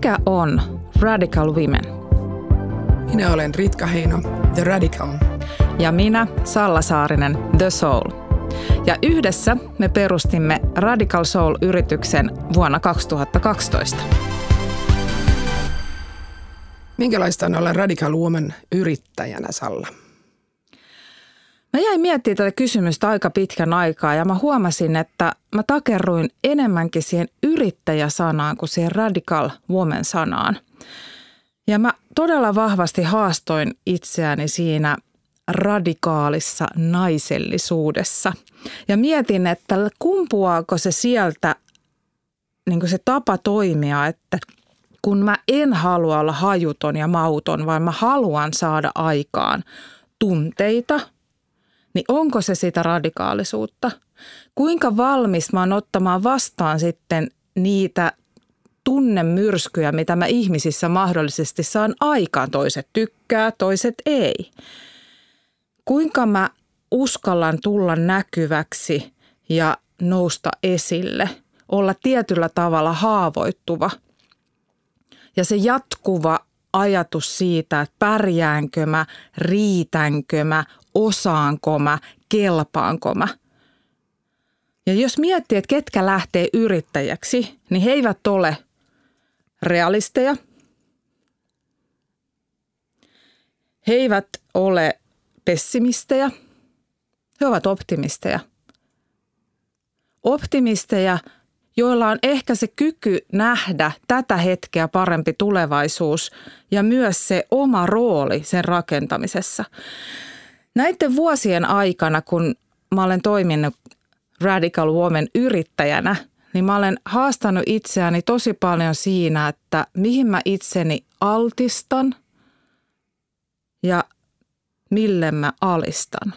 Mikä on Radical Women? Minä olen Ritka Heino, The Radical. Ja minä, Salla Saarinen, The Soul. Ja yhdessä me perustimme Radical Soul-yrityksen vuonna 2012. Minkälaista on olla Radical Woman yrittäjänä, Salla? Mä jäin miettimään tätä kysymystä aika pitkän aikaa ja mä huomasin, että mä takerruin enemmänkin siihen yrittäjäsanaan kuin siihen radical woman sanaan. Ja mä todella vahvasti haastoin itseäni siinä radikaalissa naisellisuudessa. Ja mietin, että kumpuaako se sieltä niin se tapa toimia, että kun mä en halua olla hajuton ja mauton, vaan mä haluan saada aikaan tunteita – niin onko se sitä radikaalisuutta? Kuinka valmis mä oon ottamaan vastaan sitten niitä tunnemyrskyjä, mitä mä ihmisissä mahdollisesti saan aikaan. Toiset tykkää, toiset ei. Kuinka mä uskallan tulla näkyväksi ja nousta esille, olla tietyllä tavalla haavoittuva. Ja se jatkuva ajatus siitä, että pärjäänkö mä, riitänkö mä, osaanko mä, kelpaanko mä. Ja jos miettii, että ketkä lähtee yrittäjäksi, niin he eivät ole realisteja. He eivät ole pessimistejä. He ovat optimisteja. Optimisteja, joilla on ehkä se kyky nähdä tätä hetkeä parempi tulevaisuus ja myös se oma rooli sen rakentamisessa. Näiden vuosien aikana, kun mä olen toiminut Radical Woman yrittäjänä, niin mä olen haastanut itseäni tosi paljon siinä, että mihin mä itseni altistan ja mille mä alistan.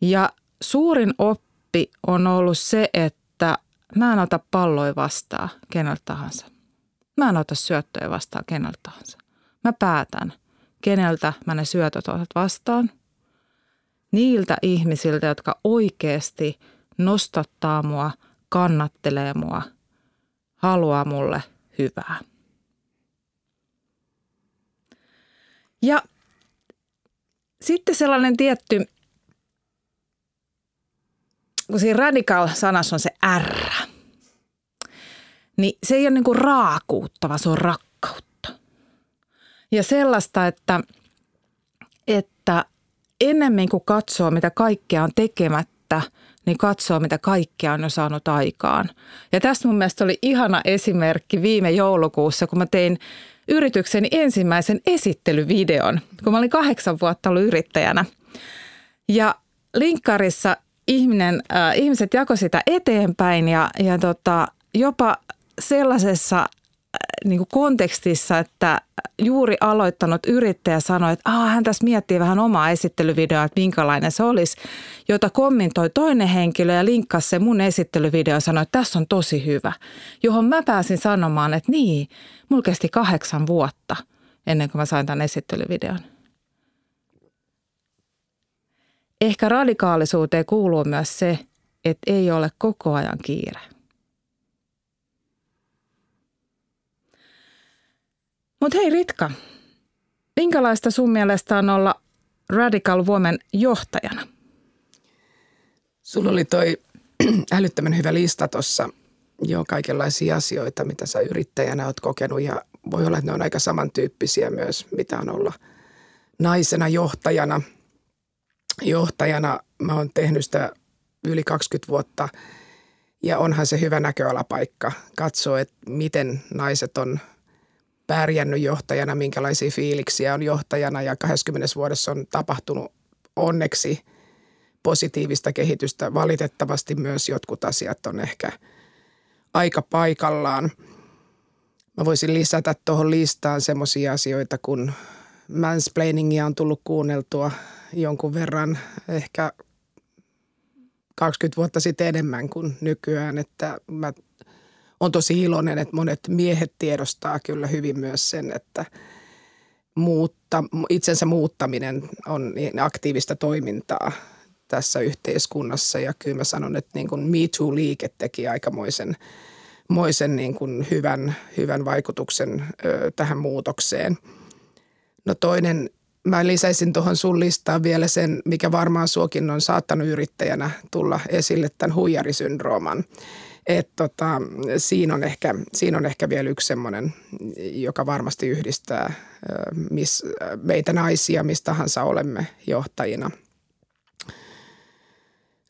Ja suurin oppi on ollut se, että mä en ota palloja vastaan keneltä tahansa. Mä en ota syöttöjä vastaan keneltä tahansa. Mä päätän, keneltä mä ne syötöt otat vastaan. Niiltä ihmisiltä, jotka oikeasti nostattaa mua, kannattelee mua, haluaa mulle hyvää. Ja sitten sellainen tietty, kun siinä radical-sanassa on se R, niin se ei ole niin kuin raakuutta, vaan se on rakkautta. Ja sellaista, että, että ennemmin kuin katsoo, mitä kaikkea on tekemättä, niin katsoo, mitä kaikkea on jo saanut aikaan. Ja tästä mun mielestä oli ihana esimerkki viime joulukuussa, kun mä tein yritykseni ensimmäisen esittelyvideon, kun mä olin kahdeksan vuotta ollut yrittäjänä. Ja linkkarissa ihminen, äh, ihmiset jako sitä eteenpäin ja, ja tota, jopa sellaisessa niin kuin kontekstissa, että juuri aloittanut yrittäjä sanoi, että ah, hän tässä miettii vähän omaa esittelyvideoa, että minkälainen se olisi, jota kommentoi toinen henkilö ja linkkasi se mun esittelyvideo ja sanoi, että tässä on tosi hyvä, johon mä pääsin sanomaan, että niin, mulla kesti kahdeksan vuotta ennen kuin mä sain tämän esittelyvideon. Ehkä radikaalisuuteen kuuluu myös se, että ei ole koko ajan kiire. Mutta hei Ritka, minkälaista sun mielestä on olla Radical Woman johtajana? Sulla oli toi älyttömän hyvä lista tuossa jo kaikenlaisia asioita, mitä sä yrittäjänä oot kokenut ja voi olla, että ne on aika samantyyppisiä myös, mitä on olla naisena johtajana. Johtajana mä oon tehnyt sitä yli 20 vuotta ja onhan se hyvä näköalapaikka katsoa, että miten naiset on – pärjännyt johtajana, minkälaisia fiiliksiä on johtajana ja 20 vuodessa on tapahtunut onneksi positiivista kehitystä. Valitettavasti myös jotkut asiat on ehkä aika paikallaan. Mä voisin lisätä tuohon listaan semmoisia asioita, kun mansplainingia on tullut kuunneltua jonkun verran, ehkä 20 vuotta sitten enemmän kuin nykyään, että mä on tosi iloinen, että monet miehet tiedostaa kyllä hyvin myös sen, että muutta, itsensä muuttaminen on niin aktiivista toimintaa. tässä yhteiskunnassa. Ja kyllä mä sanon, että niin kuin Me Too-liike teki aikamoisen moisen niin kuin hyvän, hyvän vaikutuksen ö, tähän muutokseen. No toinen, mä lisäisin tuohon sun listaan vielä sen, mikä varmaan suokin on saattanut yrittäjänä tulla esille, tämän huijarisyndrooman. Et tota, siinä, on ehkä, siinä on ehkä vielä yksi semmoinen, joka varmasti yhdistää miss, meitä naisia, mistä tahansa olemme johtajina.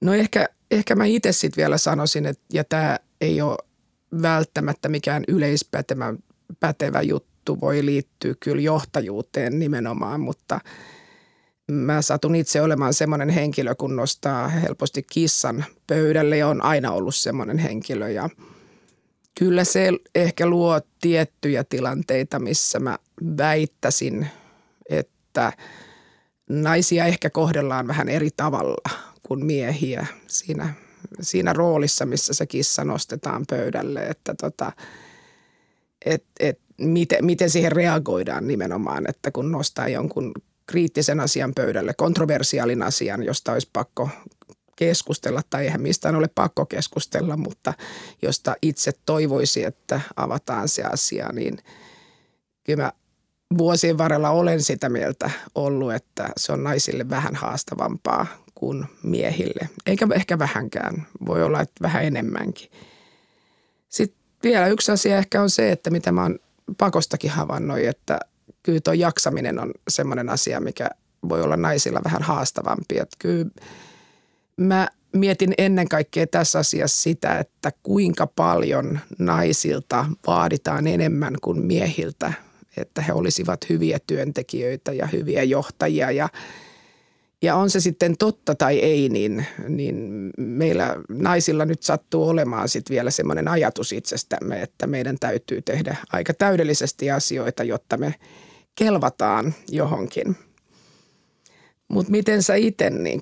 No ehkä, ehkä mä itse sitten vielä sanoisin, että ja tämä ei ole välttämättä mikään yleispätevä pätevä juttu, voi liittyä kyllä johtajuuteen nimenomaan, mutta – mä satun itse olemaan semmoinen henkilö, kun nostaa helposti kissan pöydälle ja on aina ollut semmoinen henkilö. Ja kyllä se ehkä luo tiettyjä tilanteita, missä mä väittäisin, että naisia ehkä kohdellaan vähän eri tavalla kuin miehiä siinä, siinä roolissa, missä se kissa nostetaan pöydälle. Että tota, et, et, miten, miten siihen reagoidaan nimenomaan, että kun nostaa jonkun kriittisen asian pöydälle, kontroversiaalin asian, josta olisi pakko keskustella, tai eihän mistään ole pakko keskustella, mutta josta itse toivoisi, että avataan se asia, niin kyllä mä vuosien varrella olen sitä mieltä ollut, että se on naisille vähän haastavampaa kuin miehille. Eikä ehkä vähänkään, voi olla, että vähän enemmänkin. Sitten vielä yksi asia ehkä on se, että mitä mä oon pakostakin havainnut, että kyllä tuo jaksaminen on semmoinen asia, mikä voi olla naisilla vähän haastavampi. Että kyllä mä mietin ennen kaikkea tässä asiassa sitä, että kuinka paljon naisilta vaaditaan enemmän kuin miehiltä, että he olisivat hyviä työntekijöitä ja hyviä johtajia ja ja on se sitten totta tai ei, niin, niin meillä naisilla nyt sattuu olemaan sitten vielä semmoinen ajatus itsestämme, että meidän täytyy tehdä aika täydellisesti asioita, jotta me kelvataan johonkin. Mutta miten sä itse, niin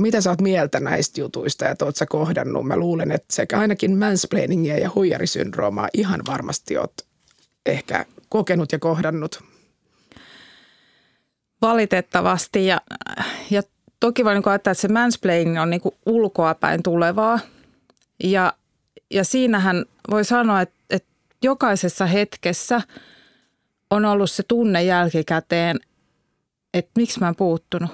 mitä sä oot mieltä näistä jutuista ja oot sä kohdannut? Mä luulen, että sekä ainakin mansplainingia ja huijarisyndroomaa ihan varmasti oot ehkä kokenut ja kohdannut. Valitettavasti. Ja, ja toki voi niin että se mansplaining on niin ulkoapäin tulevaa. Ja, ja siinähän voi sanoa, että, että jokaisessa hetkessä – on ollut se tunne jälkikäteen, että miksi mä en puuttunut.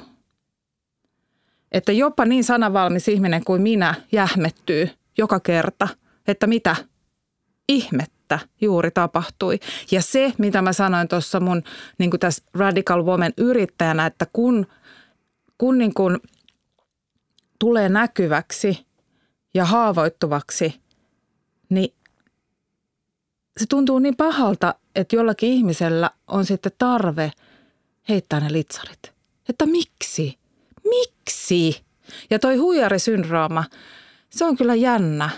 Että jopa niin sanavalmis ihminen kuin minä jähmettyy joka kerta, että mitä ihmettä juuri tapahtui. Ja se, mitä mä sanoin tuossa mun niin kuin tässä Radical Woman yrittäjänä, että kun, kun niin kuin tulee näkyväksi ja haavoittuvaksi, niin se tuntuu niin pahalta, että jollakin ihmisellä on sitten tarve heittää ne litsarit. Että miksi? Miksi? Ja toi huijarisyndrooma, se on kyllä jännä.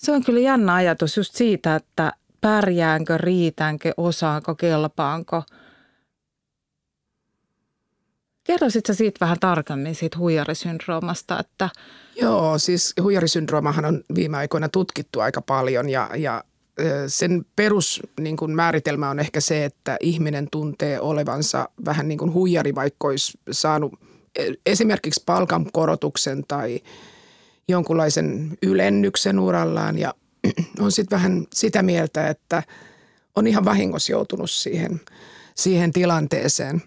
Se on kyllä jännä ajatus just siitä, että pärjäänkö, riitänkö, osaanko, kelpaanko. Kertoisit sä siitä vähän tarkemmin siitä huijarisyndroomasta, että Joo, siis huijarisyndroomahan on viime aikoina tutkittu aika paljon ja, ja sen perus niin kuin määritelmä on ehkä se, että ihminen tuntee olevansa vähän niin kuin huijari, vaikka olisi saanut e, esimerkiksi palkankorotuksen tai jonkunlaisen ylennyksen urallaan ja on sitten vähän sitä mieltä, että on ihan vahingossa joutunut siihen, siihen tilanteeseen.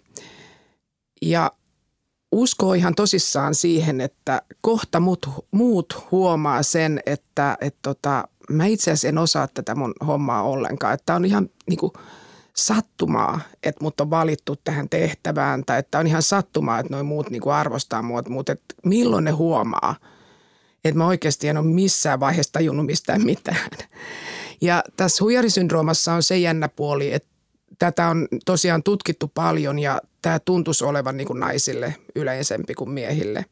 Ja uskoo ihan tosissaan siihen, että kohta muut, muut huomaa sen, että et tota, mä itse asiassa en osaa tätä mun hommaa ollenkaan. Että on ihan niin kuin sattumaa, että mut on valittu tähän tehtävään tai että on ihan sattumaa, että noin muut niin kuin arvostaa mua, mutta milloin ne huomaa, että mä oikeasti en ole missään vaiheessa tajunnut mistään mitään. Ja tässä huijarisyndroomassa on se jännä puoli, että tätä on tosiaan tutkittu paljon ja tämä tuntuisi olevan niin kuin naisille yleisempi kuin miehille.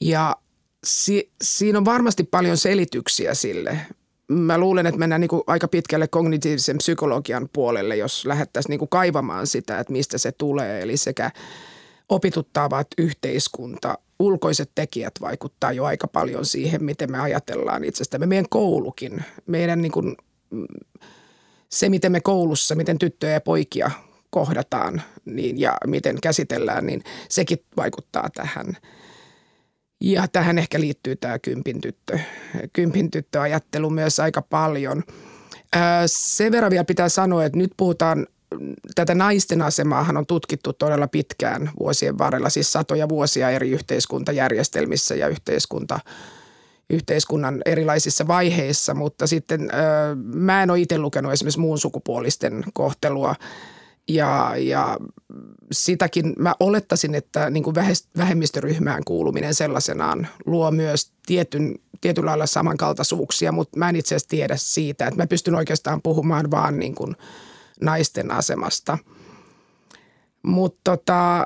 Ja si, siinä on varmasti paljon selityksiä sille. Mä luulen, että mennään niin kuin aika pitkälle kognitiivisen psykologian puolelle, jos lähdettäisiin niin kuin kaivamaan sitä, että mistä se tulee. Eli sekä opituttavat yhteiskunta, ulkoiset tekijät vaikuttaa jo aika paljon siihen, miten me ajatellaan itsestämme. Meidän koulukin, meidän niin kuin, se, miten me koulussa, miten tyttöjä ja poikia kohdataan niin, ja miten käsitellään, niin sekin vaikuttaa tähän – Ja tähän ehkä liittyy tämä kympin, tyttö, kympin tyttöajattelu myös aika paljon. Sen verran vielä pitää sanoa, että nyt puhutaan tätä naisten asemaahan on tutkittu todella pitkään vuosien varrella, siis satoja vuosia eri yhteiskuntajärjestelmissä ja yhteiskunta, yhteiskunnan erilaisissa vaiheissa, mutta sitten mä en ole itse lukenut esimerkiksi muun sukupuolisten kohtelua. Ja, ja sitäkin mä olettaisin, että niin kuin vähemmistöryhmään kuuluminen sellaisenaan luo myös tietyn, tietyllä lailla samankaltaisuuksia, mutta mä en itse asiassa tiedä siitä, että mä pystyn oikeastaan puhumaan vaan niin kuin – naisten asemasta. Mutta tota,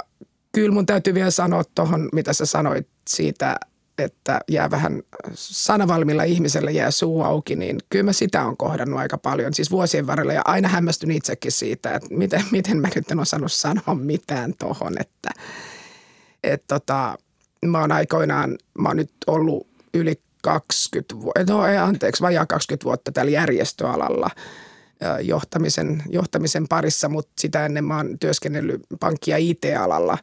kyllä mun täytyy vielä sanoa tuohon, mitä sä sanoit siitä, että jää vähän sanavalmilla ihmiselle jää suu auki, niin kyllä mä sitä on kohdannut aika paljon, siis vuosien varrella. Ja aina hämmästyn itsekin siitä, että miten, miten mä nyt en osannut sanoa mitään tuohon, että et tota, mä oon aikoinaan, mä oon nyt ollut yli 20 vuotta, no ei anteeksi, vajaa 20 vuotta tällä järjestöalalla – johtamisen, johtamisen parissa, mutta sitä ennen mä oon työskennellyt pankki- ja IT-alalla.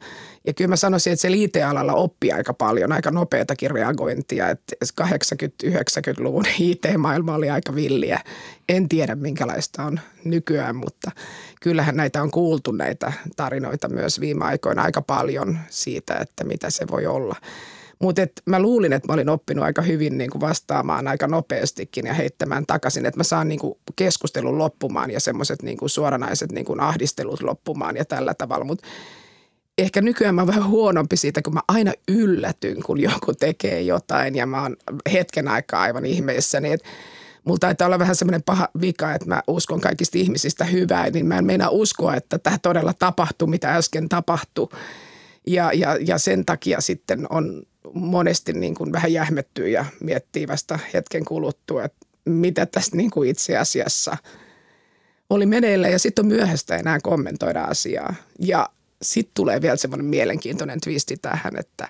Ja kyllä mä sanoisin, että se IT-alalla oppii aika paljon, aika nopeatakin reagointia. Että 80-90-luvun IT-maailma oli aika villiä. En tiedä, minkälaista on nykyään, mutta kyllähän näitä on kuultu näitä tarinoita myös viime aikoina aika paljon siitä, että mitä se voi olla. Mutta mä luulin, että mä olin oppinut aika hyvin niin kuin vastaamaan aika nopeastikin ja heittämään takaisin, että mä saan niin kuin keskustelun loppumaan ja semmoiset niin kuin suoranaiset niin kuin ahdistelut loppumaan ja tällä tavalla. Mutta ehkä nykyään mä oon vähän huonompi siitä, kun mä aina yllätyn, kun joku tekee jotain ja mä oon hetken aikaa aivan ihmeessäni, että mulla taitaa olla vähän semmoinen paha vika, että mä uskon kaikista ihmisistä hyvää, niin mä en meinaa uskoa, että tämä todella tapahtuu, mitä äsken tapahtui. Ja, ja, ja sen takia sitten on monesti niin kuin vähän jähmettyy ja miettii vasta hetken kuluttua, että mitä tästä niin kuin itse asiassa oli meneillä ja sitten on myöhäistä enää kommentoida asiaa. Ja sitten tulee vielä semmoinen mielenkiintoinen twisti tähän, että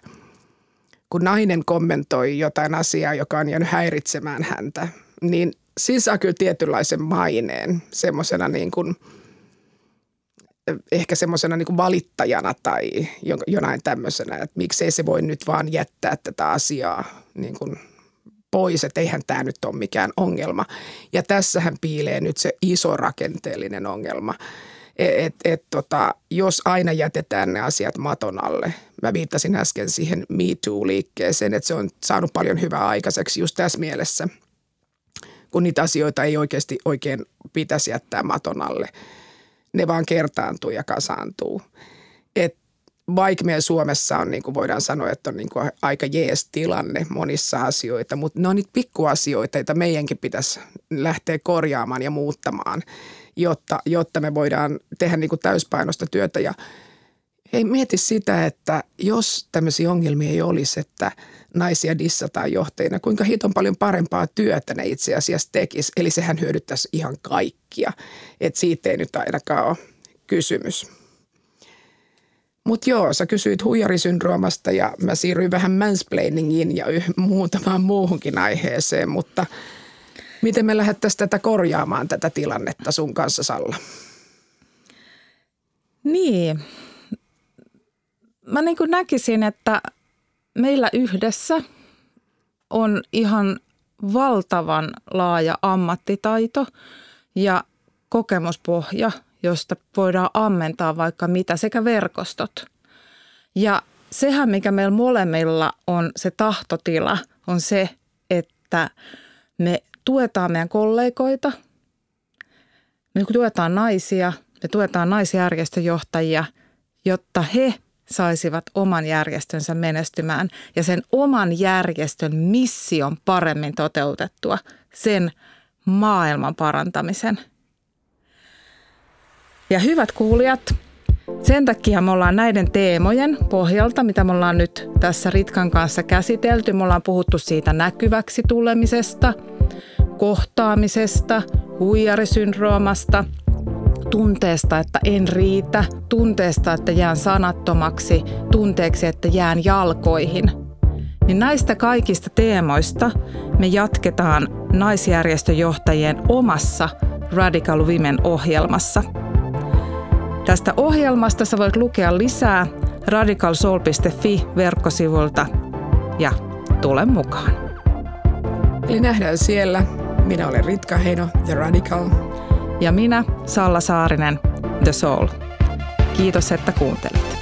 kun nainen kommentoi jotain asiaa, joka on jäänyt häiritsemään häntä, niin siinä saa kyllä tietynlaisen maineen semmoisena niin kuin – ehkä semmoisena niin valittajana tai jonain tämmöisenä, että miksei se voi nyt vaan jättää tätä asiaa niin kuin pois, että eihän tämä nyt ole mikään ongelma. Ja tässähän piilee nyt se iso rakenteellinen ongelma, että et, tota, jos aina jätetään ne asiat maton alle. Mä viittasin äsken siihen Me Too-liikkeeseen, että se on saanut paljon hyvää aikaiseksi just tässä mielessä, kun niitä asioita ei oikeasti oikein pitäisi jättää maton alle – ne vaan kertaantuu ja kasaantuu. Et vaikka meidän Suomessa on, niin kuin voidaan sanoa, että on niin kuin aika jees tilanne monissa asioita, mutta ne on niitä pikkuasioita, joita meidänkin pitäisi lähteä korjaamaan ja muuttamaan, jotta, jotta me voidaan tehdä niin kuin täyspainosta työtä. Ja ei mieti sitä, että jos tämmöisiä ongelmia ei olisi, että – naisia dissataan johtajina, kuinka hiton paljon parempaa työtä ne itse asiassa tekisi. Eli sehän hyödyttäisi ihan kaikkia. että siitä ei nyt ainakaan ole kysymys. Mutta joo, sä kysyit huijarisyndroomasta ja mä siirryin vähän mansplainingiin ja muutamaan muuhunkin aiheeseen, mutta miten me lähdettäisiin tätä korjaamaan tätä tilannetta sun kanssa, Salla? Niin. Mä niin kuin näkisin, että meillä yhdessä on ihan valtavan laaja ammattitaito ja kokemuspohja, josta voidaan ammentaa vaikka mitä sekä verkostot. Ja sehän, mikä meillä molemmilla on se tahtotila, on se, että me tuetaan meidän kollegoita, me tuetaan naisia, me tuetaan naisjärjestöjohtajia, jotta he – saisivat oman järjestönsä menestymään ja sen oman järjestön mission paremmin toteutettua, sen maailman parantamisen. Ja hyvät kuulijat, sen takia me ollaan näiden teemojen pohjalta, mitä me ollaan nyt tässä Ritkan kanssa käsitelty, me ollaan puhuttu siitä näkyväksi tulemisesta, kohtaamisesta, huijarisyndroomasta – tunteesta, että en riitä, tunteesta, että jään sanattomaksi, tunteeksi, että jään jalkoihin. Niin näistä kaikista teemoista me jatketaan naisjärjestöjohtajien omassa Radical Women-ohjelmassa. Tästä ohjelmasta sä voit lukea lisää radicalsoul.fi verkkosivulta ja tule mukaan. Eli nähdään siellä. Minä olen Ritka Heino, The Radical. Ja minä, Salla Saarinen, The Soul. Kiitos, että kuuntelit.